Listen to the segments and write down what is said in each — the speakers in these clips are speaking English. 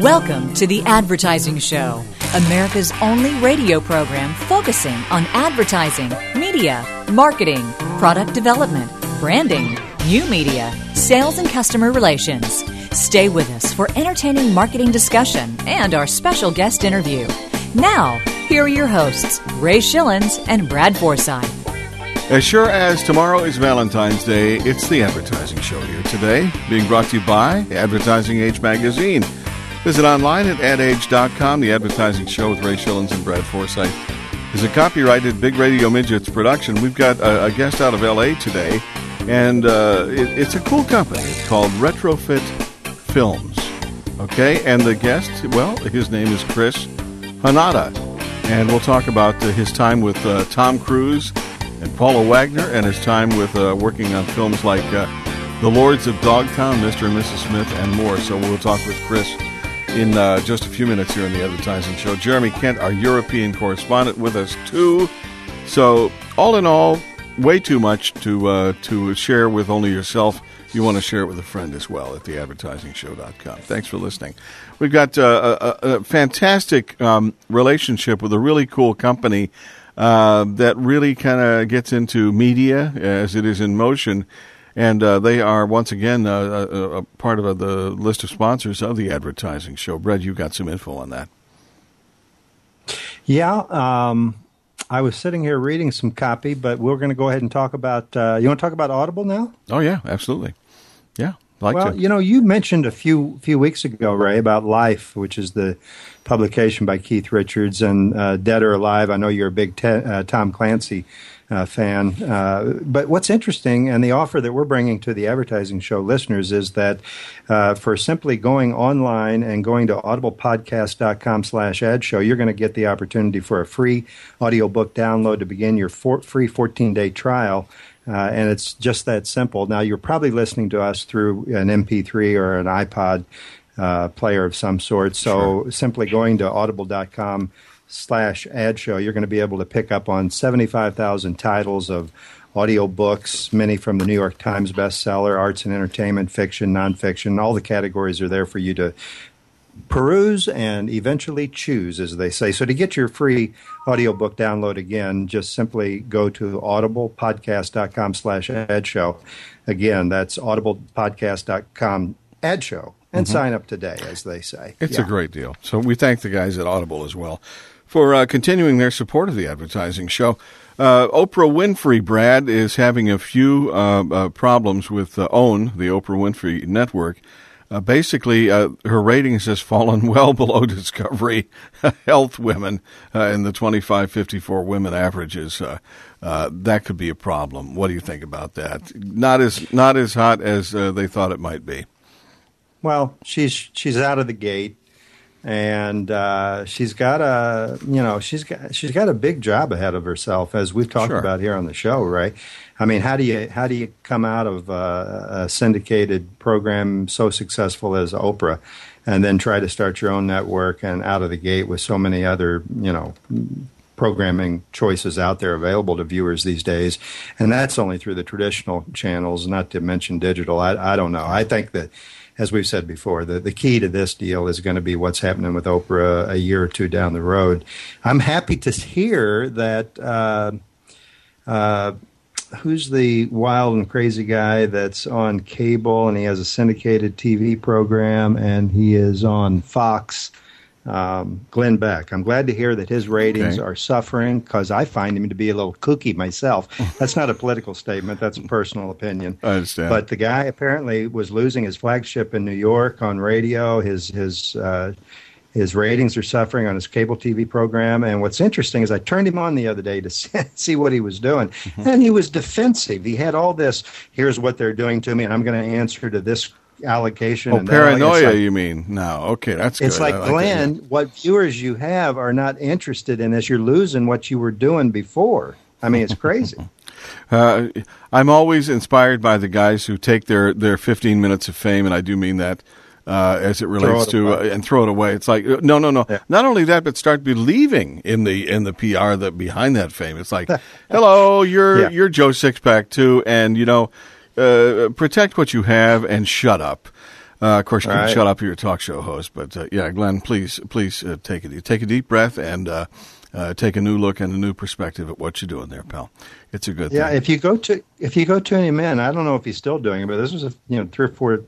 Welcome to The Advertising Show, America's only radio program focusing on advertising, media, marketing, product development, branding, new media, sales, and customer relations. Stay with us for entertaining marketing discussion and our special guest interview. Now, here are your hosts, Ray Schilens and Brad Forsythe. As sure as tomorrow is Valentine's Day, it's the Advertising Show here today, being brought to you by Advertising Age Magazine. Visit online at adage.com. The Advertising Show with Ray Schilens and Brad Forsythe is a copyrighted Big Radio Midgets production. We've got a, a guest out of LA today, and uh, it, it's a cool company. It's called Retrofit Films. Okay, and the guest, well, his name is Chris Hanada, and we'll talk about uh, his time with uh, Tom Cruise and Paula Wagner, and his time with uh, working on films like uh, The Lords of Dogtown, Mr. and Mrs. Smith, and more. So we'll talk with Chris in uh, just a few minutes here on the Advertising Show. Jeremy Kent, our European correspondent, with us too. So, all in all, way too much to uh, to share with only yourself. You want to share it with a friend as well at theadvertisingshow.com. Thanks for listening. We've got uh, a, a, fantastic um, relationship with a really cool company uh, that really kind of gets into media as it is in motion. And uh, they are once again uh, a, a, part of the list of sponsors of the advertising show. Brad, you got some info on that. Yeah, um, I was sitting here reading some copy, but we're going to go ahead and talk about. Uh, you want to talk about Audible now? Oh yeah, absolutely. Yeah, like well, to. you know, you mentioned a few few weeks ago, Ray, about Life, which is the publication by Keith Richards and uh, Dead or Alive. I know you're a big te- uh, Tom Clancy uh, fan. Uh, but what's interesting, and the offer that we're bringing to the advertising show listeners is that uh, for simply going online and going to audiblepodcast.com slash ad show, you're going to get the opportunity for a free audiobook download to begin your free 14-day trial. Uh, and it's just that simple. Now, you're probably listening to us through an MP3 or an iPod uh, player of some sort. So sure. simply going to audible.com slash ad show, you're going to be able to pick up on 75,000 titles of audiobooks, many from the New York Times bestseller, arts and entertainment, fiction, nonfiction. All the categories are there for you to peruse and eventually choose, as they say. So to get your free audiobook download again, just simply go to audiblepodcast.com slash ad show. Again, that's audiblepodcast.com ad show and mm-hmm. sign up today, as they say. It's yeah. a great deal. So we thank the guys at Audible as well for uh, continuing their support of the advertising show. Uh, Oprah Winfrey, Brad, is having a few uh, uh problems with uh, OWN, the Oprah Winfrey Network. Uh, basically, her ratings has fallen well below Discovery Health women in the 25 54 women averages. that could be a problem. What do you think about that? Not as not as hot as they thought it might be. Well, she's she's out of the gate and uh, she's got a you know she's got she's got a big job ahead of herself as we've talked sure. about here on the show right? I mean how do you how do you come out of uh, a syndicated program so successful as oprah and then try to start your own network and out of the gate with so many other you know programming choices out there available to viewers these days? And that's only through the traditional channels not to mention digital. I, I don't know. I think that as we've said before, the, the key to this deal is going to be what's happening with Oprah a year or two down the road. I'm happy to hear that. Uh, uh, who's the wild and crazy guy that's on cable and he has a syndicated TV program and he is on Fox? Um, Glenn Beck. I'm glad to hear that his ratings okay. are suffering because I find him to be a little kooky myself. That's not a political statement, that's a personal opinion. I understand. But the guy apparently was losing his flagship in New York on radio. His, his, uh, his ratings are suffering on his cable TV program. And what's interesting is I turned him on the other day to see what he was doing. Mm-hmm. And he was defensive. He had all this here's what they're doing to me, and I'm going to answer to this allocation. Oh, paranoia, like, you mean? No, okay, that's It's good. like, like Glenn, what viewers you have are not interested in this. You're losing what you were doing before. I mean, it's crazy. uh, I'm always inspired by the guys who take their, their 15 minutes of fame, and I do mean that. Uh, as it relates it to uh, and throw it away. It's like uh, no, no, no. Yeah. Not only that, but start believing in the in the PR that behind that fame. It's like, hello, you're yeah. you're Joe Sixpack too, and you know uh, protect what you have and shut up. Uh, of course, you can Right. shut up. You're a talk show host, but uh, yeah, Glenn, please, please uh, take it. Take a deep breath and uh, uh, take a new look and a new perspective at what you're doing there, pal. It's a good Yeah, thing. if you go to if you go to any man, I don't know if he's still doing it, but this was a, you know three or four,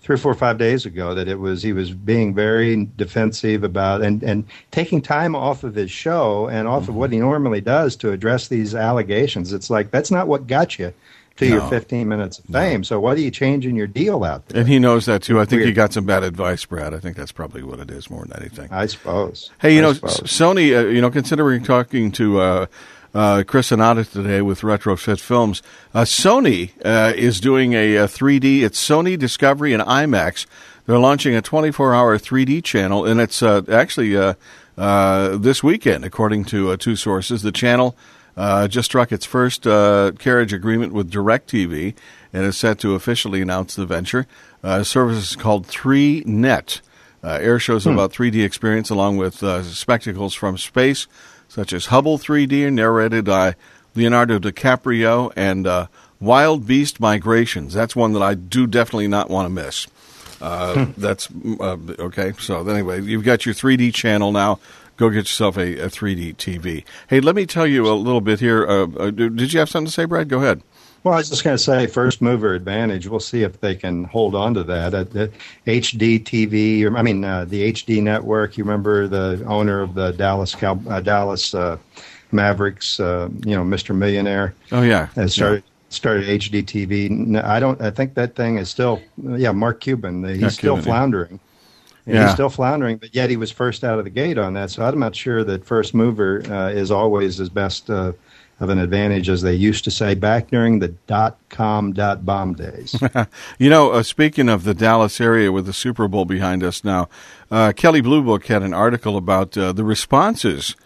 three or four or five days ago that it was he was being very defensive about and and taking time off of his show and off of what he normally does to address these allegations. It's like that's not what got you to your 15 minutes of fame. So what are you changing your deal out there? and he knows that too. I think he got some bad advice, Brad. I think that's probably what it is more than anything. I suppose. Hey, you I know, suppose. Sony, uh, you know, considering talking to uh, uh, Chris Hanada today with Retrofit Films, uh, Sony uh, is doing a, uh 3D, it's Sony Discovery and IMAX. They're launching a 24 hour 3D channel, and it's uh, actually uh, uh, this weekend, according to uh, two sources. The channel uh, just struck its first uh, carriage agreement with DirecTV and is set to officially announce the venture. Uh, service is called 3Net. Uh, air shows about 3D experience along with uh, spectacles from space, such as Hubble 3D, narrated by Leonardo DiCaprio, and uh, Wild Beast Migrations. That's one that I do definitely not want to miss. Uh, That's mm, uh, okay. So anyway, you've got your 3D channel now. Go get yourself a, a 3D TV. Hey, let me tell you a little bit here. Uh, uh, did you have something to say, Brad? Go ahead. Well, I was just going to say first mover advantage. We'll see if they can hold on to that. Uh, the HD TV, or, I mean, uh, the HD network. You remember the owner of the Dallas Cow, uh, Dallas uh, Mavericks, uh, you know, Mr. Millionaire, Oh yeah, has started started HD TV. No, I don't. I think that thing is still, yeah, Mark Cuban. He's Yeah, still Cuban, floundering. And Yeah. He's still floundering, but yet he was first out of the gate on that. So I'm not sure that first mover uh, is always as best uh, of an advantage as they used to say back during the dot com dot bomb days. You know, uh, speaking of the Dallas area with the Super Bowl behind us now, uh, Kelley Blue Book had an article about uh, the responses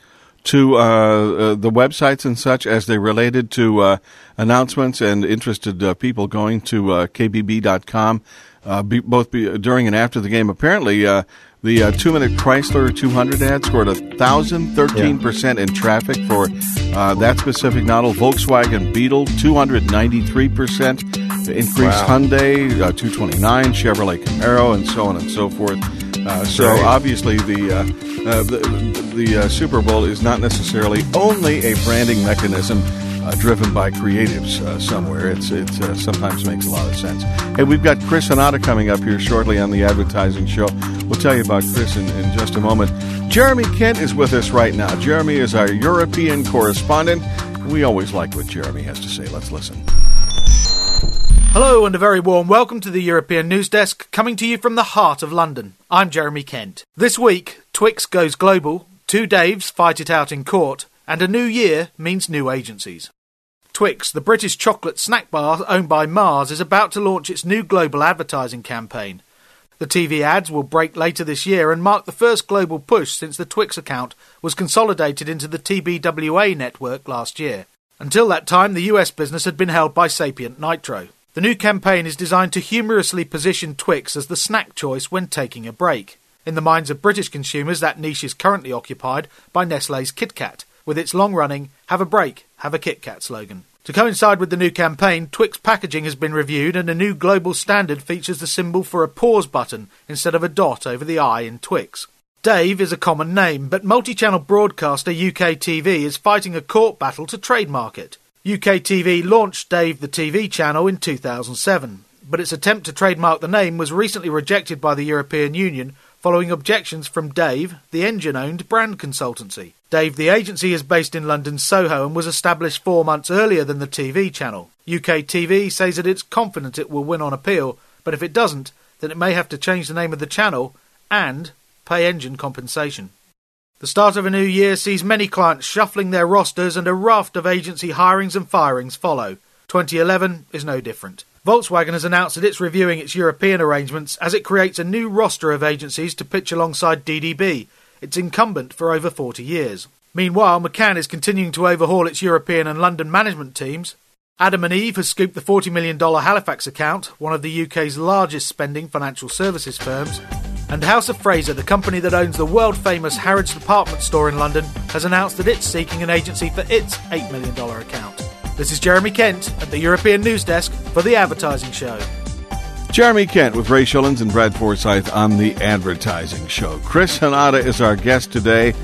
to uh, uh, the websites and such as they related to uh, announcements and interested uh, people going to uh, kbb.com uh, be, both be, during and after the game. Apparently, uh, the uh, two-minute Chrysler 200 ad scored a thousand thirteen percent in traffic for uh, that specific model. Volkswagen Beetle 293 percent increase. Wow. Hyundai uh, 229, Chevrolet Camaro, and so on and so forth. Uh, so Right. obviously the uh, uh, the, the uh, Super Bowl is not necessarily only a branding mechanism uh, driven by creatives uh, somewhere. It's it uh, sometimes makes a lot of sense. Hey, we've got Chris Hanada coming up here shortly on the advertising show. We'll tell you about Chris in, in just a moment. Jeremy Kent is with us right now. Jeremy is our European correspondent. We always like what Jeremy has to say. Let's listen. Hello and a very warm welcome to the European News Desk, coming to you from the heart of London. I'm Jeremy Kent. This week, Twix goes global, two Daves fight it out in court, and a new year means new agencies. Twix, the British chocolate snack bar owned by Mars, is about to launch its new global advertising campaign. The TV ads will break later this year and mark the first global push since the Twix account was consolidated into the TBWA network last year. Until that time, the US business had been held by Sapient Nitro. The new campaign is designed to humorously position Twix as the snack choice when taking a break. In the minds of British consumers, that niche is currently occupied by Nestle's Kit Kat, with its long running Have a Break, Have a Kit Kat slogan. To coincide with the new campaign, Twix packaging has been reviewed and a new global standard features the symbol for a pause button instead of a dot over the I in Twix. Dave is a common name, but multi channel broadcaster UK TV is fighting a court battle to trademark it. UK TV launched Dave the TV channel in 2007, but its attempt to trademark the name was recently rejected by the European Union following objections from Dave, the engine owned brand consultancy. Dave the agency is based in London's Soho and was established four months earlier than the TV channel. UK TV says that it's confident it will win on appeal, but if it doesn't, then it may have to change the name of the channel and pay engine compensation. The start of a new year sees many clients shuffling their rosters and a raft of agency hirings and firings follow. 2011 is no different. Volkswagen has announced that it's reviewing its European arrangements as it creates a new roster of agencies to pitch alongside DDB, its incumbent for over 40 years. Meanwhile, McCann is continuing to overhaul its European and London management teams. Adam and Eve has scooped the $40 million Halifax account, one of the UK's largest spending financial services firms. And House of Fraser, the company that owns the world famous Harrods department store in London, has announced that it's seeking an agency for its $8 million account. This is Jeremy Kent at the European News Desk for The Advertising Show. Jeremy Kent with Ray Schilens and Brad Forsythe on the Advertising Show. Chris Hanada is our guest today.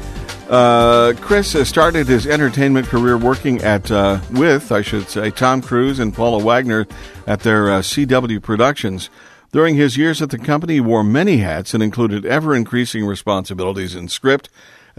Uh, Chris started his entertainment career working at uh, with, I should say, Tom Cruise and Paula Wagner at their uh, CW Productions. During his years at the company, he wore many hats and included ever increasing responsibilities in script,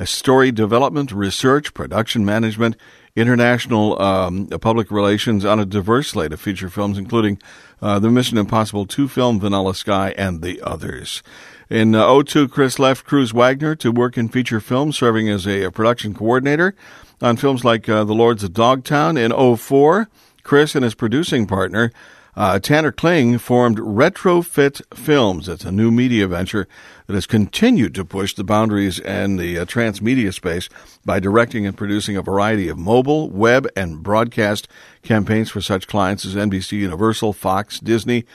story development, research, production management, international um, public relations on a diverse slate of feature films, including uh, the Mission Impossible 2 film Vanilla Sky and the others. In uh, 02, Chris left Cruise Wagner to work in feature films, serving as a, a production coordinator on films like uh, The Lords of Dogtown. In 04, Chris and his producing partner uh, Tanner Kling formed Retrofit Films. It's a new media venture that has continued to push the boundaries in the uh, transmedia space by directing and producing a variety of mobile, web, and broadcast campaigns for such clients as NBC Universal, Fox, Disney,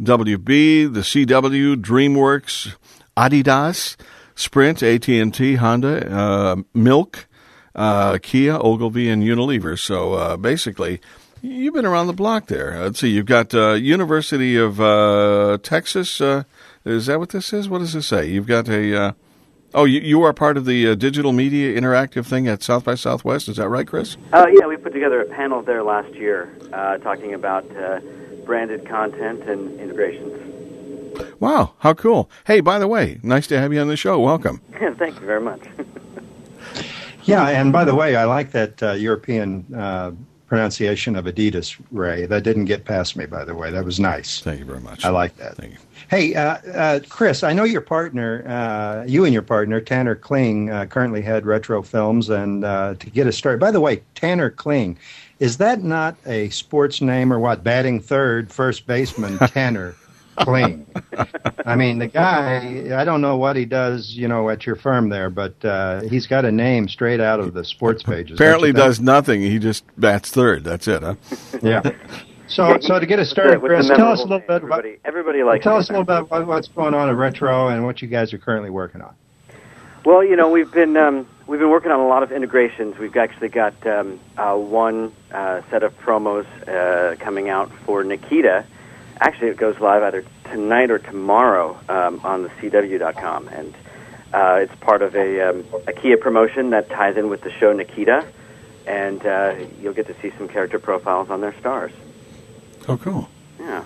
WB, the CW, DreamWorks, Adidas, Sprint, AT&T, Honda, uh, Milk, uh, Kia, Ogilvy, and Unilever. So uh, basically, You've been around the block there. Let's see. You've got uh, University of uh, Texas. Uh, is that what this is? What does this say? You've got a. Uh, oh, you, you are part of the uh, digital media interactive thing at South by Southwest. Is that right, Chris? Uh, yeah, we put together a panel there last year talking about branded content and integrations. Wow, how cool! Hey, by the way, nice to have you on the show. Welcome. Thank you very much. yeah, and by the way, I like that European pronunciation of Adidas, Ray. That didn't get past me, by the way. That was nice. Thank you very much. I like that. Thank you. Hey, uh, uh, Chris, I know your partner, uh, you and your partner, Tanner Kling, uh, currently had Retro Films. And uh, to get us started, by the way, Tanner Kling, is that not a sports name or what? Batting third, first baseman, Tanner Kling. I mean, the guy, I don't know what he does, you know, at your firm there, but uh, he's got a name straight out of the sports pages. Apparently does nothing. He just bats third. That's it, huh? Yeah. So, so to get us started, Chris, tell us a little bit everybody, about everybody likes. Tell us a little bit about what's going on at Retro and what you guys are currently working on. Well, you know, we've been um, we've been working on a lot of integrations. We've actually got um, uh, one uh, set of promos uh, coming out for Nikita actually, it goes live either tonight or tomorrow um, on the CW.com, and uh, it's part of a, um, a Kia promotion that ties in with the show Nikita, and uh, you'll get to see some character profiles on their stars. Oh, cool! Yeah.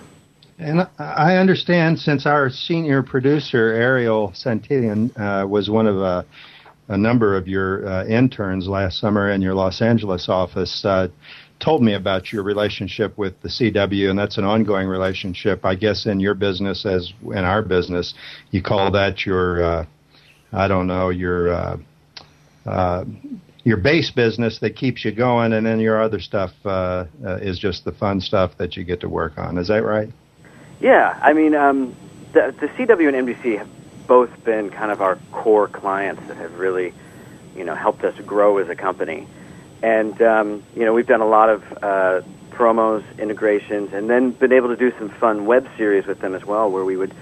And I understand since our senior producer Ariel Santillan uh, was one of a, a number of your uh, interns last summer in your Los Angeles office uh, told me about your relationship with the CW, and that's an ongoing relationship. I guess in your business, as in our business, you call that your, uh, I don't know, your uh, uh, your base business that keeps you going, and then your other stuff uh, uh, is just the fun stuff that you get to work on. Is that right? Yeah, I mean, um, the, the CW and NBC have both been kind of our core clients that have really, you know, helped us grow as a company. And um, you know, we've done a lot of uh, promos, integrations, and then been able to do some fun web series with them as well, where we would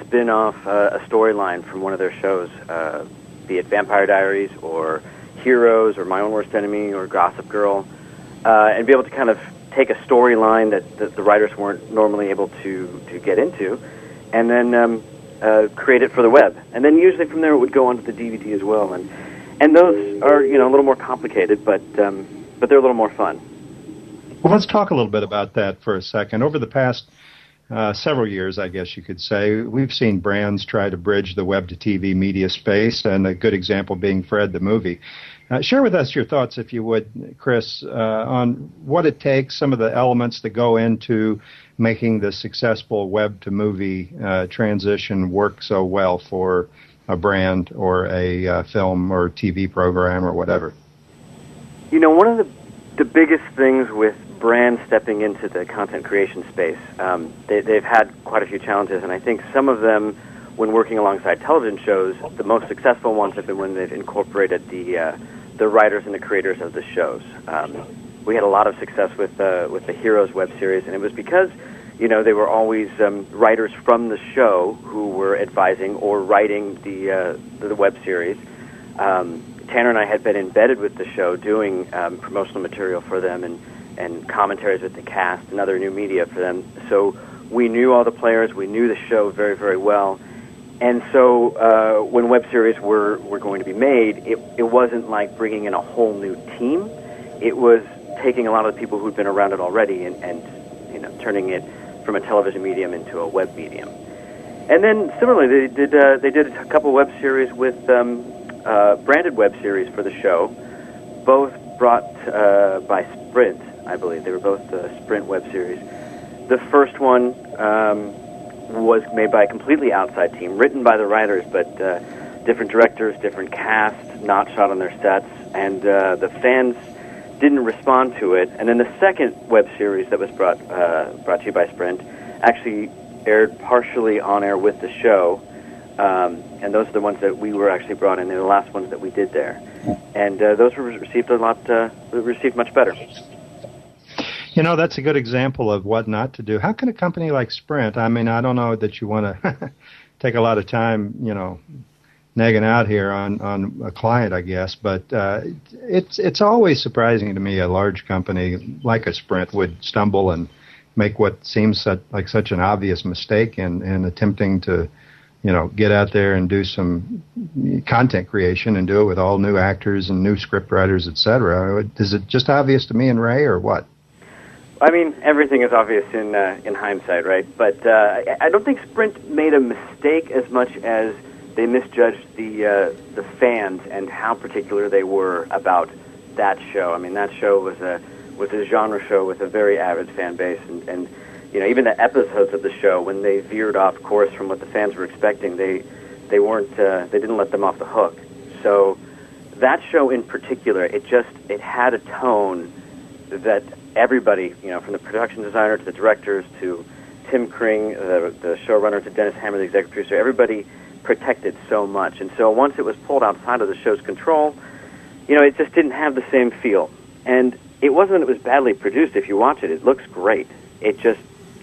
spin off uh, a storyline from one of their shows, uh, be it Vampire Diaries or Heroes or My Own Worst Enemy or Gossip Girl, uh, and be able to kind of take a storyline that, that the writers weren't normally able to to get into, and then um, uh, create it for the web. And then usually from there it would go onto the DVD as well. And and those are you know a little more complicated, but um, but they're a little more fun. Well, let's talk a little bit about that for a second. Over the past uh, several years, I guess you could say, we've seen brands try to bridge the web to TV media space, and a good example being Fred the movie. Uh, share with us your thoughts, if you would, Chris, uh, on what it takes, some of the elements that go into making the successful web to movie uh, transition work so well for a brand or a uh, film or TV program or whatever? You know, one of the the biggest things with brands stepping into the content creation space, um, they, they've had quite a few challenges, and I think some of them, when working alongside television shows, the most successful ones have been when they've incorporated the uh, the writers and the creators of the shows. Um, we had a lot of success with uh, with the Heroes web series, and it was because you know, they were always um, writers from the show who were advising or writing the uh, the web series. Um, Tanner and I had been embedded with the show, doing um, promotional material for them and and commentaries with the cast and other new media for them. So we knew all the players, we knew the show very, very well. And so uh, when web series were, were going to be made, it, it wasn't like bringing in a whole new team. It was taking a lot of the people who'd been around it already and, and you know, turning it from a television medium into a web medium. And then similarly, they did uh, they did a couple web series with um, uh, branded web series for the show, both brought uh, by Sprint, I believe. They were both Sprint web series. The first one um, was made by a completely outside team, written by the writers, but uh, different directors, different cast, not shot on their sets, and uh, the fans didn't respond to it. And then the second web series that was brought uh, brought to you by Sprint actually aired partially on air with the show, um, and those are the ones that we were actually brought in. They're the last ones that we did there, and uh, those were received a lot uh, received much better. You know, that's a good example of what not to do. How can a company like Sprint? I mean, I don't know that you want to take a lot of time, you know, nagging out here on on a client, I guess. But uh, it's it's always surprising to me a large company like a Sprint would stumble and make what seems such, like such an obvious mistake in in attempting to, you know, get out there and do some content creation and do it with all new actors and new script writers, etc. Is it just obvious to me and Ray, or what? I mean, everything is obvious in uh, in hindsight, right? But uh, I don't think Sprint made a mistake as much as they misjudged the uh, the fans and how particular they were about that show. I mean, that show was a was a genre show with a very avid fan base, and, and you know, even the episodes of the show when they veered off course from what the fans were expecting, they they weren't uh, they didn't let them off the hook. So that show in particular, it just it had a tone that everybody, you know, from the production designer to the directors to Tim Kring, the, the showrunner, to Dennis Hammer, the executive producer, everybody protected so much. And so once it was pulled outside of the show's control, you know, it just didn't have the same feel. And it wasn't that it was badly produced. If you watch it, it looks great. It just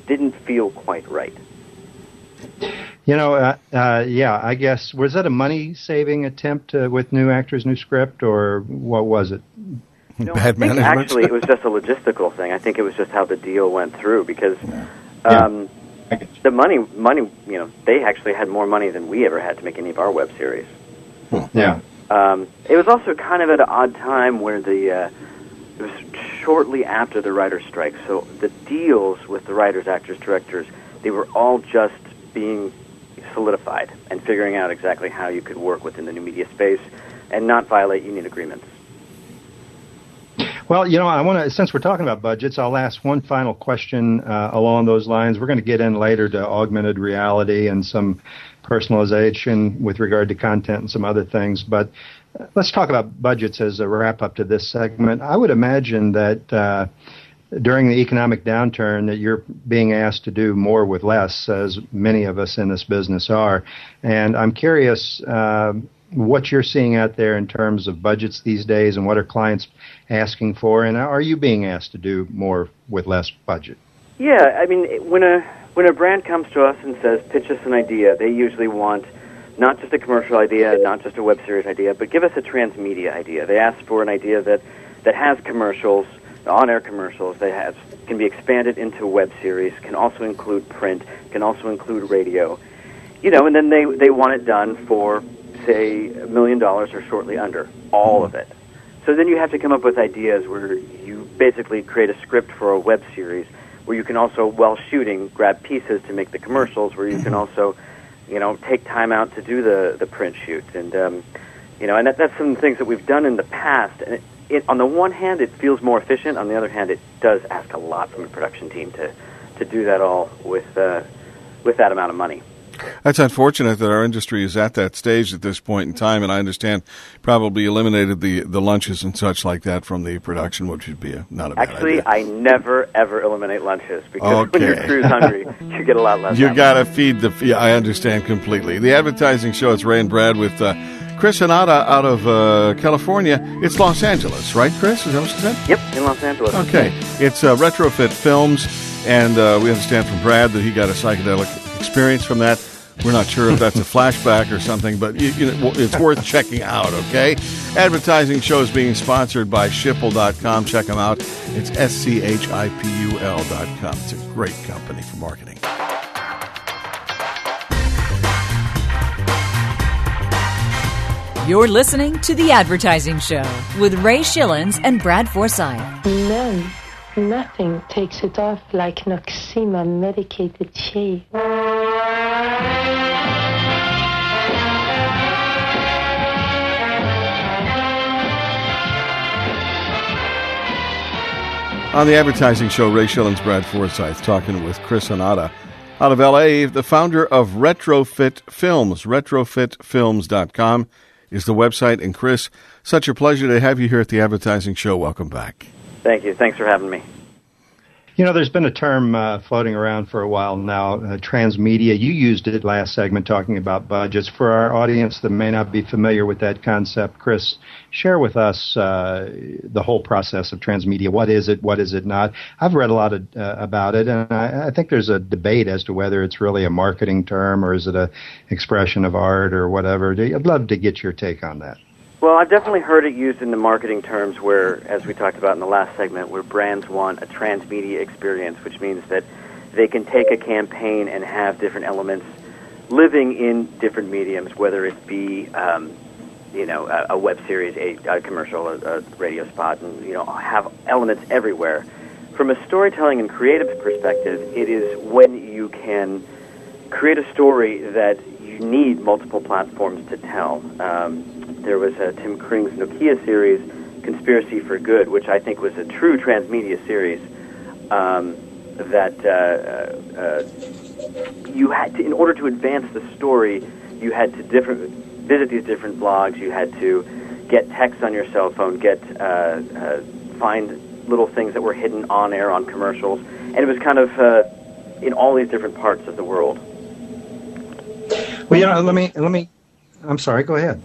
didn't feel quite right. You know, uh, uh, yeah, I guess was that a money-saving attempt uh, with new actors, new script, or what was it? No, Bad management. Actually, it was just a logistical thing. I think it was just how the deal went through because yeah. Um, yeah. The money, money, you know, they actually had more money than we ever had to make any of our web series. Yeah. Um, it was also kind of at an odd time where the uh, it was shortly after the writer's strike, so the deals with the writers, actors, directors, they were all just being solidified and figuring out exactly how you could work within the new media space and not violate union agreements. Well, you know, I want to, since we're talking about budgets, I'll ask one final question uh, along those lines. We're going to get in later to augmented reality and some personalization with regard to content and some other things. But uh, let's talk about budgets as a wrap up to this segment. I would imagine that uh, during the economic downturn that you're being asked to do more with less, as many of us in this business are. And I'm curious. Uh, what you're seeing out there in terms of budgets these days and what are clients asking for? And are you being asked to do more with less budget? Yeah i mean when a when a brand comes to us and says pitch us an idea they usually want not just a commercial idea not just a web series idea but give us a transmedia idea. They ask for an idea that that has commercials on-air commercials that has can be expanded into web series can also include print can also include radio. You know and then they they want it done for say a million dollars or shortly under, all of it. So then you have to come up with ideas where you basically create a script for a web series where you can also, while shooting, grab pieces to make the commercials, where you can also, you know, take time out to do the, the print shoot. And, um, you know, and that, that's some things that we've done in the past. And it, it, on the one hand, it feels more efficient. On the other hand, it does ask a lot from a production team to, to do that all with, uh, with that amount of money. That's unfortunate that our industry is at that stage at this point in time, and I understand probably eliminated the, the lunches and such like that from the production, which would be a, not a bad Actually, I never ever eliminate lunches because okay. when your crew's hungry, you get a lot less. You got to feed the. Yeah, I understand completely. The advertising show. It's Ray and Brad with. Uh, Chris Hanada out of uh, California. It's Los Angeles, right, Chris? Is that what you said? Yep, in Los Angeles. Okay. It's uh, Retrofit Films, and uh, we understand from Brad that he got a psychedelic experience from that. We're not sure if that's a flashback or something, but you, you know, it's worth checking out, okay? Advertising show is being sponsored by Schipul.com. Check them out. It's S C H I P U L.com. It's a great company for marketing. You're listening to The Advertising Show with Ray Schilens and Brad Forsythe. None, nothing takes it off like Noxzema medicated shave. On the advertising show, Ray Schilens, Brad Forsythe, talking with Chris Hanada out of LA, the founder of Retrofit Films. Retrofitfilms.com is the website. And Chris, such a pleasure to have you here at the advertising show. Welcome back. Thank you. Thanks for having me. You know, there's been a term uh, floating around for a while now, uh, transmedia. You used it last segment talking about budgets. For our audience that may not be familiar with that concept, Chris, share with us uh, the whole process of transmedia. What is it? What is it not? I've read a lot of, uh, about it, and I, I, think there's a debate as to whether it's really a marketing term or is it an expression of art or whatever. I'd love to get your take on that. Well, I've definitely heard it used in the marketing terms where, as we talked about in the last segment, where brands want a transmedia experience, which means that they can take a campaign and have different elements living in different mediums, whether it be, um, you know, a, a, web series, a, a commercial, a, a radio spot, and, you know, have elements everywhere. From a storytelling and creative perspective, it is when you can create a story that you need multiple platforms to tell. Um, there was a Tim Kring's Nokia series, Conspiracy for Good, which I think was a true transmedia series. Um, that uh, uh, uh, you had to, in order to advance the story, you had to different visit these different blogs. You had to get text on your cell phone, get uh, uh, find little things that were hidden on air on commercials, and it was kind of in all these different parts of the world. Well, yeah. Let me let me. I'm sorry. Go ahead.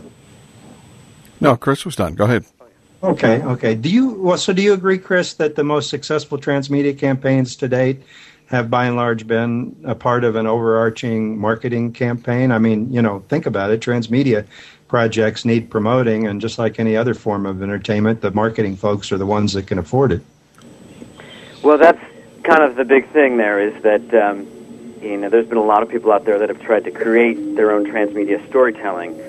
No, Chris was done. Go ahead. Okay, okay. Do you well? So, do you agree, Chris, that the most successful transmedia campaigns to date have, by and large, been a part of an overarching marketing campaign? I mean, you know, think about it. Transmedia projects need promoting, and just like any other form of entertainment, the marketing folks are the ones that can afford it. Well, that's kind of the big thing. There is that um, you know, there's been a lot of people out there that have tried to create their own transmedia storytelling,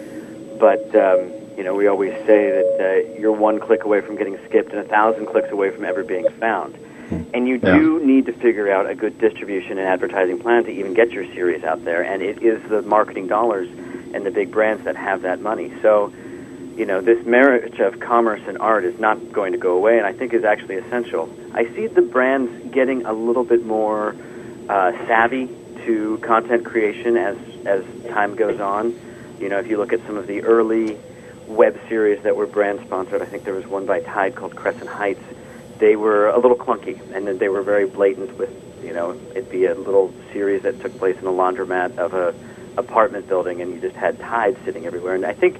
but um, you know, we always say that uh, you're one click away from getting skipped and a thousand clicks away from ever being found. Hmm. And you yeah. do need to figure out a good distribution and advertising plan to even get your series out there. And it is the marketing dollars and the big brands that have that money. So, you know, this marriage of commerce and art is not going to go away, and I think is actually essential. I see the brands getting a little bit more uh, savvy to content creation as as time goes on. You know, if you look at some of the early web series that were brand sponsored. I think there was one by Tide called Crescent Heights. They were a little clunky, and then they were very blatant with, you know, it'd be a little series that took place in a laundromat of a apartment building, and you just had Tide sitting everywhere. And I think,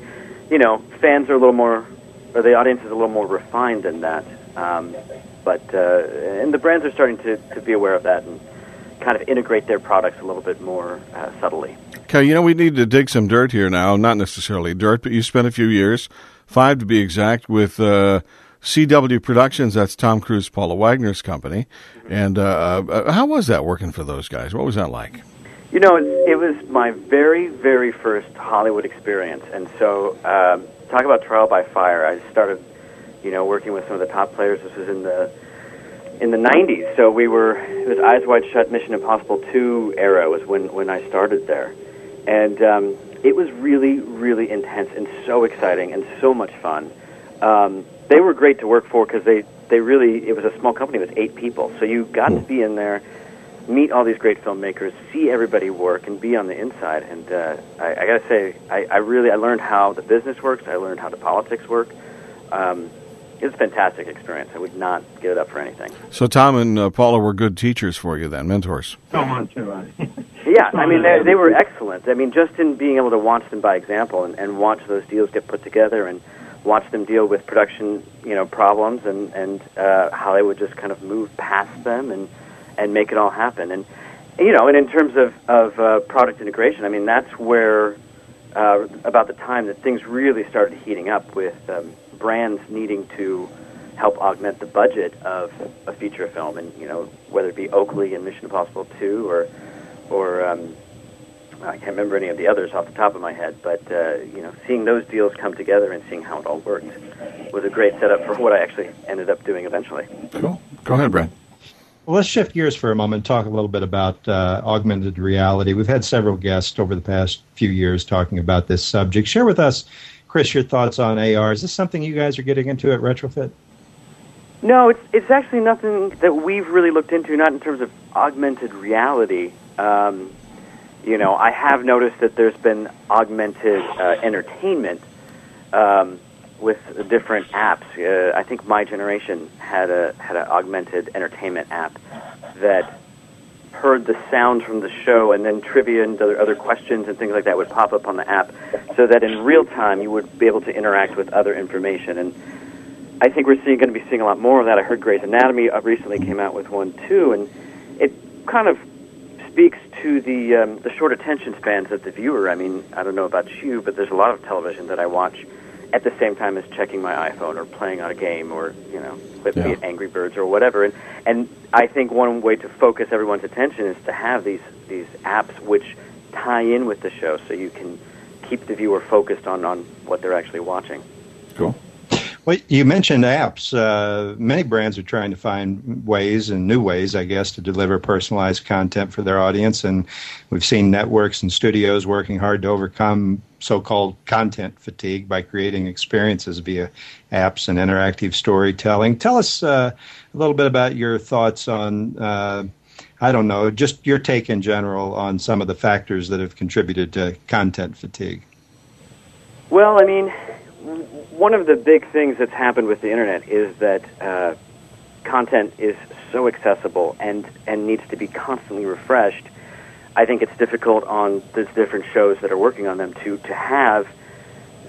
you know, fans are a little more, or the audience is a little more refined than that. Um, but uh, and the brands are starting to, to be aware of that and kind of integrate their products a little bit more uh, subtly. Okay, you know, we need to dig some dirt here now. Not necessarily dirt, but you spent a few years, five to be exact, with uh, CW Productions. That's Tom Cruise, Paula Wagner's company. And uh, uh, how was that working for those guys? What was that like? You know, it, it was my very, very first Hollywood experience. And so, um, talk about trial by fire. I started, you know, working with some of the top players. This was in the in the 90s. So we were, it was Eyes Wide Shut, Mission Impossible 2 era was when, when I started there. And um, it was really, really intense and so exciting and so much fun. Um, they were great to work for because they, they really, it was a small company, it was eight people. So you got to be in there, meet all these great filmmakers, see everybody work, and be on the inside. And uh, I, I got to say, I, I really, I learned how the business works, I learned how the politics work. Um, it was a fantastic experience. I would not give it up for anything. So Tom and uh, Paula were good teachers for you then, mentors. So much, yeah, I mean they, they were excellent. I mean just in being able to watch them by example and, and watch those deals get put together and watch them deal with production, you know, problems and and uh, how they would just kind of move past them and and make it all happen. And you know, and in terms of of uh, product integration, I mean, that's where uh, about the time that things really started heating up with um, brands needing to help augment the budget of a feature film, and you know, whether it be Oakley and Mission Impossible Two, or or um, I can't remember any of the others off the top of my head, but uh, you know, seeing those deals come together and seeing how it all worked was a great setup for what I actually ended up doing eventually. Cool. Go ahead, Brad. Well, let's shift gears for a moment and talk a little bit about uh, augmented reality. We've had several guests over the past few years talking about this subject. Share with us, Chris, your thoughts on AR. Is this something you guys are getting into at Retrofit? No, it's it's actually nothing that we've really looked into. Not in terms of augmented reality. Um, you know, I have noticed that there's been augmented uh, entertainment um, with different apps. Uh, I think my generation had a had an augmented entertainment app that heard the sound from the show, and then trivia and other, other questions and things like that would pop up on the app, so that in real time you would be able to interact with other information. And I think we're seeing, going to be seeing a lot more of that. I heard Grey's Anatomy uh, recently came out with one too, and it kind of speaks to the um, the short attention spans of the viewer. I mean, I don't know about you, but there's a lot of television that I watch at the same time as checking my iPhone or playing on a game or you know, be Yeah. Angry Birds or whatever. And and I think one way to focus everyone's attention is to have these these apps which tie in with the show, so you can keep the viewer focused on on what they're actually watching. Cool. Well, you mentioned apps. Uh, many brands are trying to find ways and new ways, I guess, to deliver personalized content for their audience. And we've seen networks and studios working hard to overcome so called content fatigue by creating experiences via apps and interactive storytelling. Tell us uh, a little bit about your thoughts on. Uh, I don't know, just your take in general on some of the factors that have contributed to content fatigue. Well, I mean, one of the big things that's happened with the internet is that uh, content is so accessible and and needs to be constantly refreshed. I think it's difficult on the different shows that are working on them to to have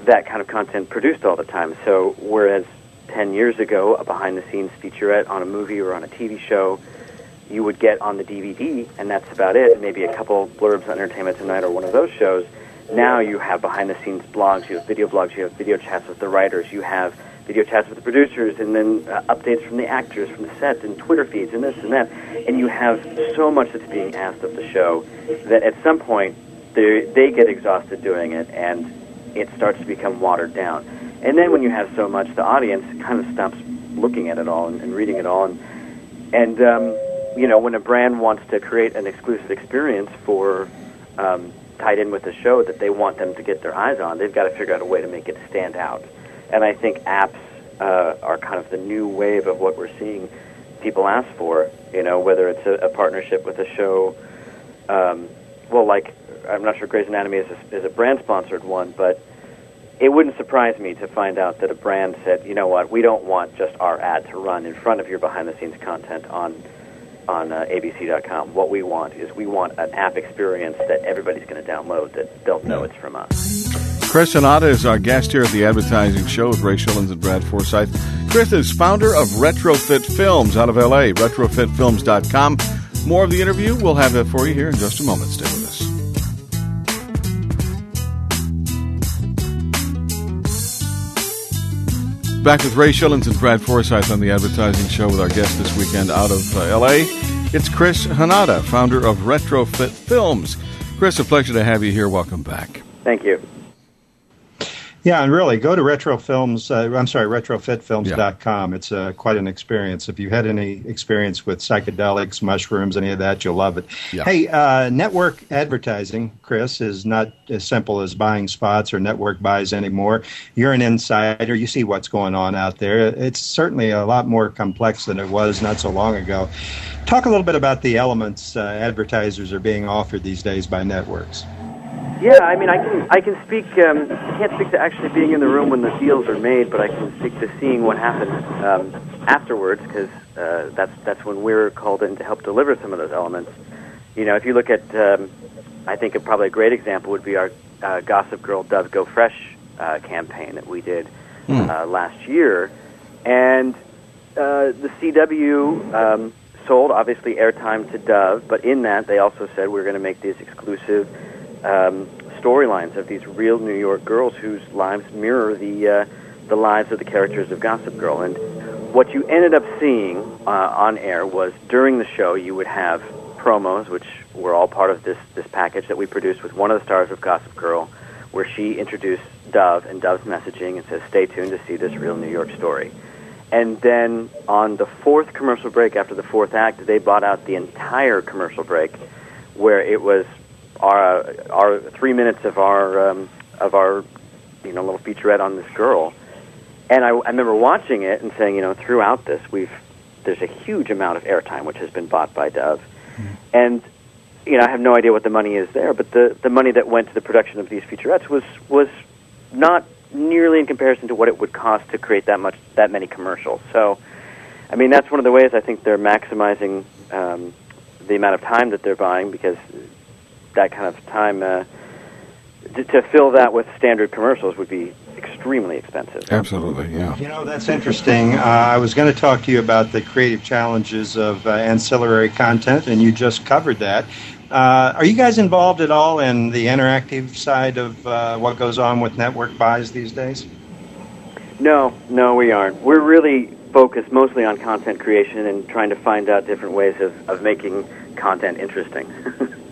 that kind of content produced all the time. So whereas 10 years ago, a behind the scenes featurette on a movie or on a TV show, you would get on the DVD, and that's about it. Maybe a couple blurbs on Entertainment Tonight or one of those shows. Now you have behind the scenes blogs, you have video blogs, you have video chats with the writers, you have video chats with the producers, and then uh, updates from the actors from the set, and Twitter feeds, and this and that. And you have so much that's being asked of the show that at some point they they get exhausted doing it, and it starts to become watered down. And then when you have so much, the audience kind of stops looking at it all and, and reading it all. And, and um, you know, when a brand wants to create an exclusive experience for um, tied in with the show that they want them to get their eyes on, they've got to figure out a way to make it stand out. And I think apps uh, are kind of the new wave of what we're seeing people ask for. You know, whether it's a, a partnership with a show, um, well, like I'm not sure Grey's Anatomy is a, is a brand sponsored one, but it wouldn't surprise me to find out that a brand said, you know what, we don't want just our ad to run in front of your behind the scenes content on on uh, abc.com. What we want is we want an app experience that everybody's going to download that they'll know it's from us. Chris Hanada is our guest here at the Advertising Show with Ray Schilens and Brad Forsythe. Chris is founder of Retrofit Films out of LA, retrofitfilms.com. More of the interview, we'll have it for you here in just a moment. Stay with us. Back with Ray Schilens and Brad Forsythe on the Advertising Show with our guest this weekend out of uh, LA. It's Chris Hanada, founder of Retrofit Films. Chris, a pleasure to have you here. Welcome back. Thank you. Yeah, and really, go to retrofilms. Uh, I'm sorry, retrofitfilms.com. It's uh, quite an experience. If you had any experience with psychedelics, mushrooms, any of that, you'll love it. Yeah. Hey, uh, network advertising, Chris, is not as simple as buying spots or network buys anymore. You're an insider. You see what's going on out there. It's certainly a lot more complex than it was not so long ago. Talk a little bit about the elements uh, advertisers are being offered these days by networks. Yeah, I mean, I can I can speak. Um, I can't speak to actually being in the room when the deals are made, but I can speak to seeing what happens um, afterwards because uh, that's that's when we're called in to help deliver some of those elements. You know, if you look at, um, I think a, probably a great example would be our uh, Gossip Girl Dove Go Fresh uh, campaign that we did uh, last year, and uh, the CW um, sold obviously airtime to Dove, but in that they also said we are going to make these exclusive um, storylines of these real New York girls whose lives mirror the uh, the lives of the characters of Gossip Girl. And what you ended up seeing uh, on air was during the show you would have promos, which were all part of this this package that we produced with one of the stars of Gossip Girl, where she introduced Dove and Dove's messaging and says, "Stay tuned to see this real New York story." And then on the fourth commercial break after the fourth act, they bought out the entire commercial break, where it was our our three minutes of our um, of our you know little featurette on this girl. And I, I remember watching it and saying, you know, throughout this, we've there's a huge amount of airtime which has been bought by Dove, mm-hmm. and you know I have no idea what the money is there, but the the money that went to the production of these featurettes was was not nearly in comparison to what it would cost to create that much that many commercials. So, I mean, that's one of the ways I think they're maximizing um, the amount of time that they're buying because that kind of time uh, to, to fill that with standard commercials would be extremely expensive. Absolutely, yeah. You know, that's interesting. Uh, I was going to talk to you about the creative challenges of uh, ancillary content, and you just covered that. Uh, are you guys involved at all in the interactive side of uh, what goes on with network buys these days? No, no, we aren't. We're really focused mostly on content creation and trying to find out different ways of, of making content interesting.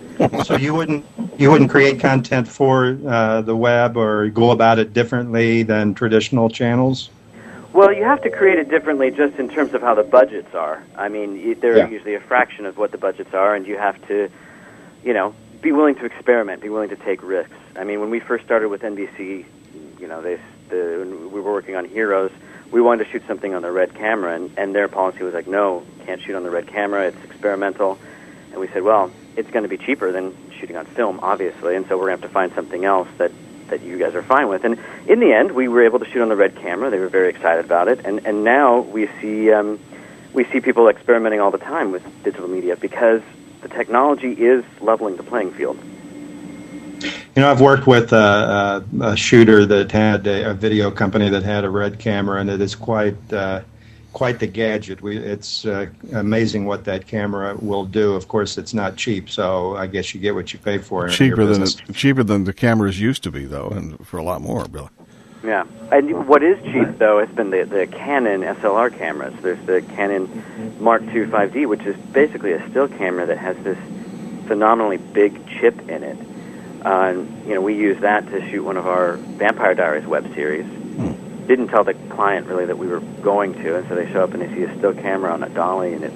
so you wouldn't you wouldn't create content for uh, the web or go about it differently than traditional channels? Well, you have to create it differently just in terms of how the budgets are. I mean, they're yeah. usually a fraction of what the budgets are, and you have to, you know, be willing to experiment, be willing to take risks. I mean, when we first started with NBC, you know, they, the, we were working on Heroes, we wanted to shoot something on the red camera, and, and their policy was like, no, can't shoot on the red camera, it's experimental. And we said, well, it's going to be cheaper than shooting on film, obviously, and so we're going to have to find something else that that you guys are fine with. And in the end, we were able to shoot on the red camera. They were very excited about it, and and now we see um, we see people experimenting all the time with digital media because the technology is leveling the playing field. You know, I've worked with a, a, a shooter that had a, a, video company that had a red camera, and it is quite uh, quite the gadget. We, it's uh, amazing what that camera will do. Of course, it's not cheap, so I guess you get what you pay for. Cheaper than cheaper than the cameras used to be, though, and for a lot more, really. Yeah, and what is cheap though has been the the Canon SLR cameras. There's the Canon Mark II 5D, which is basically a still camera that has this phenomenally big chip in it. Uh, and, you know, we use that to shoot one of our Vampire Diaries web series. Didn't tell the client really that we were going to, and so they show up and they see a still camera on a dolly, and it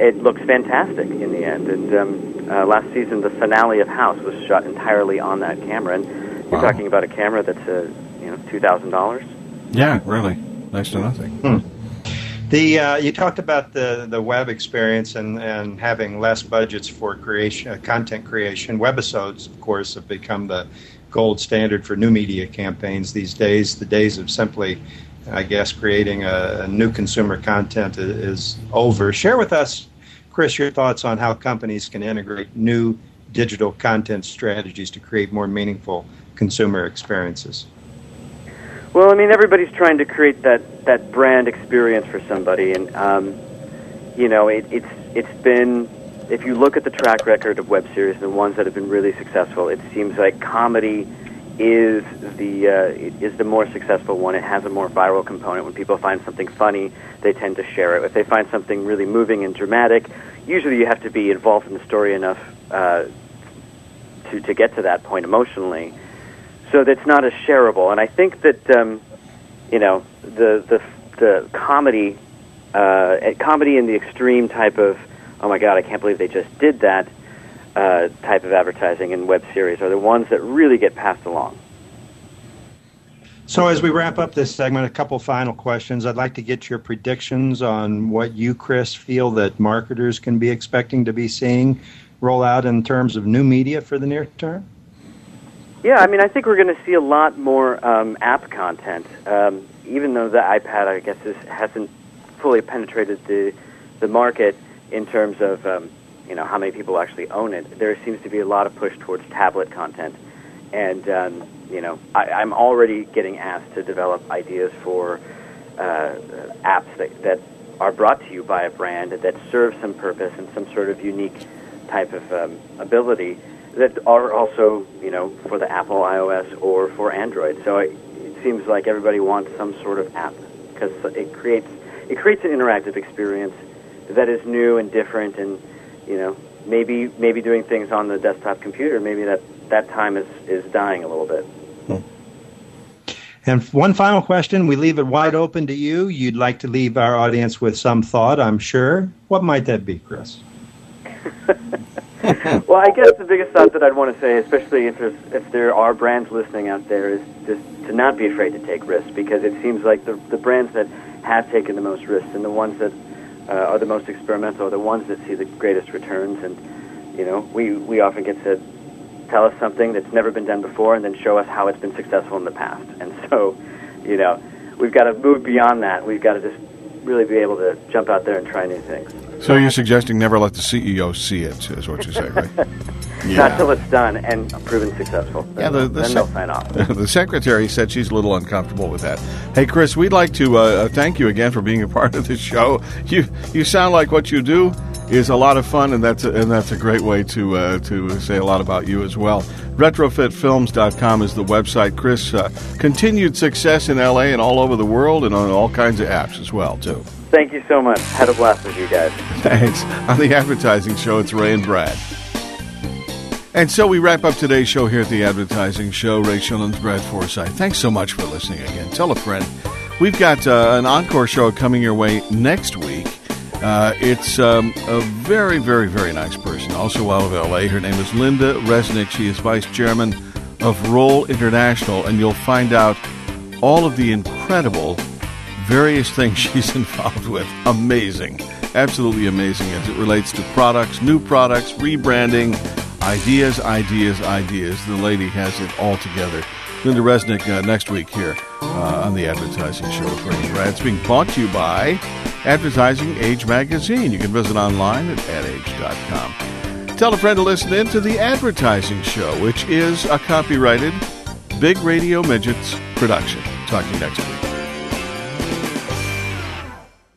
it looks fantastic in the end. And um, uh, last season, the finale of House was shot entirely on that camera, and you're talking about a camera that's a uh, you know two thousand dollars. Yeah, really, next to nothing. Hmm. The uh, you talked about the, the web experience and, and having less budgets for creation, uh, content creation. Webisodes, of course, have become the gold standard for new media campaigns these days. The days of simply, I guess, creating a, a new consumer content is, is over. Share with us, Chris, your thoughts on how companies can integrate new digital content strategies to create more meaningful consumer experiences. Well, I mean, everybody's trying to create that, that brand experience for somebody, and um, you know, it, it's it's been if you look at the track record of web series, and the ones that have been really successful, it seems like comedy is the uh, is the more successful one. It has a more viral component. When people find something funny, they tend to share it. If they find something really moving and dramatic, usually you have to be involved in the story enough uh, to to get to that point emotionally, so that's not as shareable. And I think that um, you know the the the comedy uh, comedy in the extreme type of oh my God, I can't believe they just did that uh, type of advertising in web series are the ones that really get passed along. So, as we wrap up this segment, a couple final questions. I'd like to get your predictions on what you, Chris, feel that marketers can be expecting to be seeing roll out in terms of new media for the near term. Yeah, I mean, I think we're going to see a lot more um, app content. Um, even though the iPad, I guess, is, hasn't fully penetrated the the market, in terms of um, you know how many people actually own it. There seems to be a lot of push towards tablet content, and um, you know I, I'm already getting asked to develop ideas for uh, apps that, that are brought to you by a brand that serves some purpose and some sort of unique type of um, ability that are also, you know, for the Apple iOS or for Android. So it, it seems like everybody wants some sort of app because it creates it creates an interactive experience that is new and different, and you know, maybe maybe doing things on the desktop computer, maybe that that time is is dying a little bit. And one final question, we leave it wide open to you. You'd like to leave our audience with some thought, I'm sure. What might that be, Chris? well, I guess the biggest thought that I'd want to say, especially if there's, if there are brands listening out there, is just to not be afraid to take risks because it seems like the the brands that have taken the most risks and the ones that uh, are the most experimental are the ones that see the greatest returns. And you know, we we often get to tell us something that's never been done before, and then show us how it's been successful in the past. And so, you know, we've got to move beyond that. We've got to just really be able to jump out there and try new things. So you're suggesting never let the CEO see it, is what you say, right? yeah. Not till it's done and proven successful. Yeah, the, the then they'll sign off. the secretary said she's a little uncomfortable with that. Hey, Chris, we'd like to uh, uh, thank you again for being a part of the show. You you sound like what you do is a lot of fun, and that's a, and that's a great way to uh, to say a lot about you as well. Retrofitfilms.com is the website. Chris, uh, continued success in LA and all over the world, and on all kinds of apps as well too. Thank you so much. Had a blast with you guys. Thanks. On the advertising show, it's Ray and Brad. And so we wrap up today's show here at the Advertising Show. Ray Schilens, Brad Forsythe. Thanks so much for listening again. Tell a friend. We've got uh, an encore show coming your way next week. Uh, it's um, a very, very, very nice person, also out of LA. Her name is Lynda Resnick. She is vice chairman of Roll International, and you'll find out all of the incredible various things she's involved with. Amazing. Absolutely amazing as it relates to products, new products, rebranding, ideas, ideas, ideas. The lady has it all together. Lynda Resnick uh, next week here uh, on the Advertising Show with Ray Brad. It's being brought to you by Advertising Age Magazine. You can visit online at adage.com. Tell a friend to listen in to the Advertising Show, which is a copyrighted Big Radio Midgets production. Talk to you next week.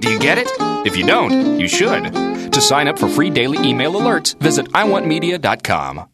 Do you get it? If you don't, you should. To sign up for free daily email alerts, visit iwantmedia.com.